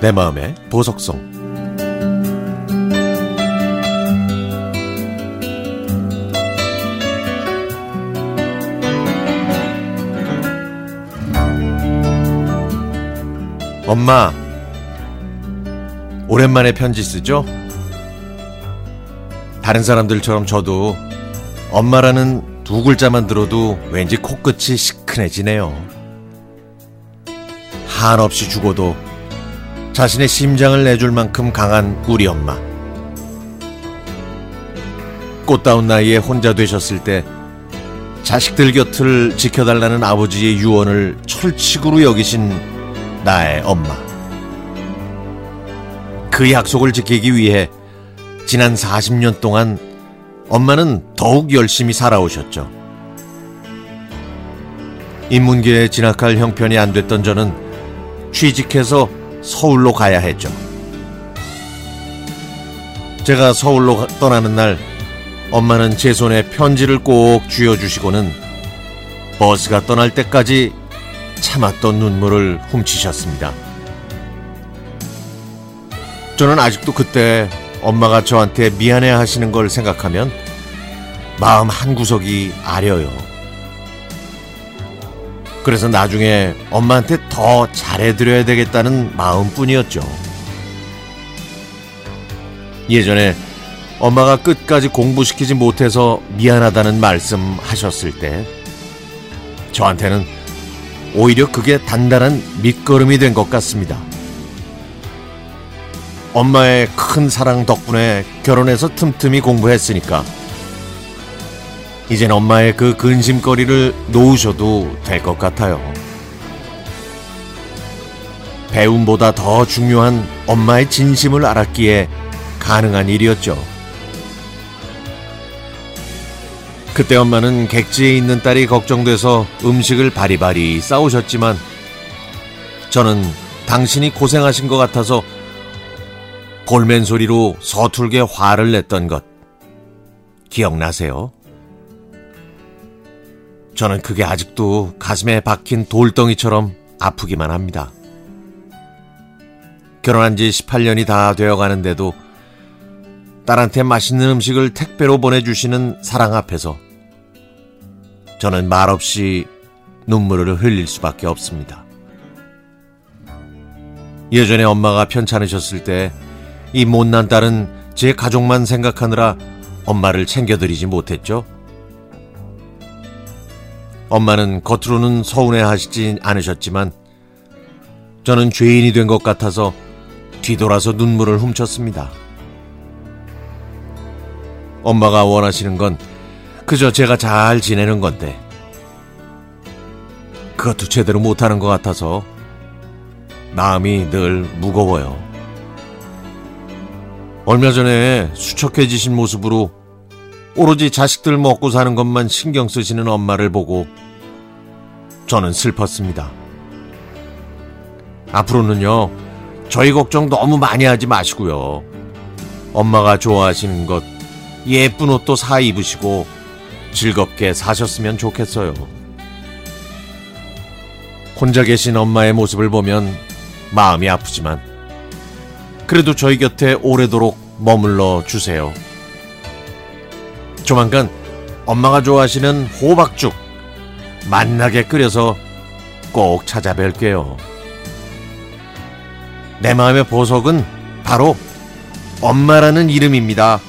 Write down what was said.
내 마음의 보석성 엄마 오랜만에 편지 쓰죠? 다른 사람들처럼 저도 엄마라는 두 글자만 들어도 왠지 코끝이 시큰해지네요. 한없이 죽어도 자신의 심장을 내줄 만큼 강한 우리 엄마. 꽃다운 나이에 혼자 되셨을 때 자식들 곁을 지켜달라는 아버지의 유언을 철칙으로 여기신 나의 엄마. 그 약속을 지키기 위해 지난 40년 동안 엄마는 더욱 열심히 살아오셨죠. 인문계에 진학할 형편이 안 됐던 저는 취직해서 서울로 가야 했죠. 제가 서울로 떠나는 날 엄마는 제 손에 편지를 꼭 쥐어주시고는 버스가 떠날 때까지 참았던 눈물을 훔치셨습니다. 저는 아직도 그때 엄마가 저한테 미안해 하시는 걸 생각하면 마음 한구석이 아려요. 그래서 나중에 엄마한테 더 잘해드려야 되겠다는 마음뿐이었죠. 예전에 엄마가 끝까지 공부시키지 못해서 미안하다는 말씀 하셨을 때 저한테는 오히려 그게 단단한 밑거름이 된 것 같습니다. 엄마의 큰 사랑 덕분에 결혼해서 틈틈이 공부했으니까 이젠 엄마의 그 근심거리를 놓으셔도 될 것 같아요. 배움보다 더 중요한 엄마의 진심을 알았기에 가능한 일이었죠. 그때 엄마는 객지에 있는 딸이 걱정돼서 음식을 바리바리 싸우셨지만 저는 당신이 고생하신 것 같아서 골맨 소리로 서툴게 화를 냈던 것 기억나세요? 저는 그게 아직도 가슴에 박힌 돌덩이처럼 아프기만 합니다. 결혼한 지 18년이 다 되어 가는데도 딸한테 맛있는 음식을 택배로 보내주시는 사랑 앞에서 저는 말없이 눈물을 흘릴 수밖에 없습니다. 예전에 엄마가 편찮으셨을 때 이 못난 딸은 제 가족만 생각하느라 엄마를 챙겨드리지 못했죠. 엄마는 겉으로는 서운해 하시지 않으셨지만 저는 죄인이 된 것 같아서 뒤돌아서 눈물을 훔쳤습니다. 엄마가 원하시는 건 그저 제가 잘 지내는 건데 그것도 제대로 못하는 것 같아서 마음이 늘 무거워요. 얼마 전에 수척해지신 모습으로 오로지 자식들 먹고 사는 것만 신경 쓰시는 엄마를 보고 저는 슬펐습니다. 앞으로는요, 저희 걱정 너무 많이 하지 마시고요. 엄마가 좋아하시는 것, 예쁜 옷도 사 입으시고 즐겁게 사셨으면 좋겠어요. 혼자 계신 엄마의 모습을 보면 마음이 아프지만 그래도 저희 곁에 오래도록 머물러 주세요. 조만간 엄마가 좋아하시는 호박죽 맛나게 끓여서 꼭 찾아뵐게요. 내 마음의 보석은 바로 엄마라는 이름입니다.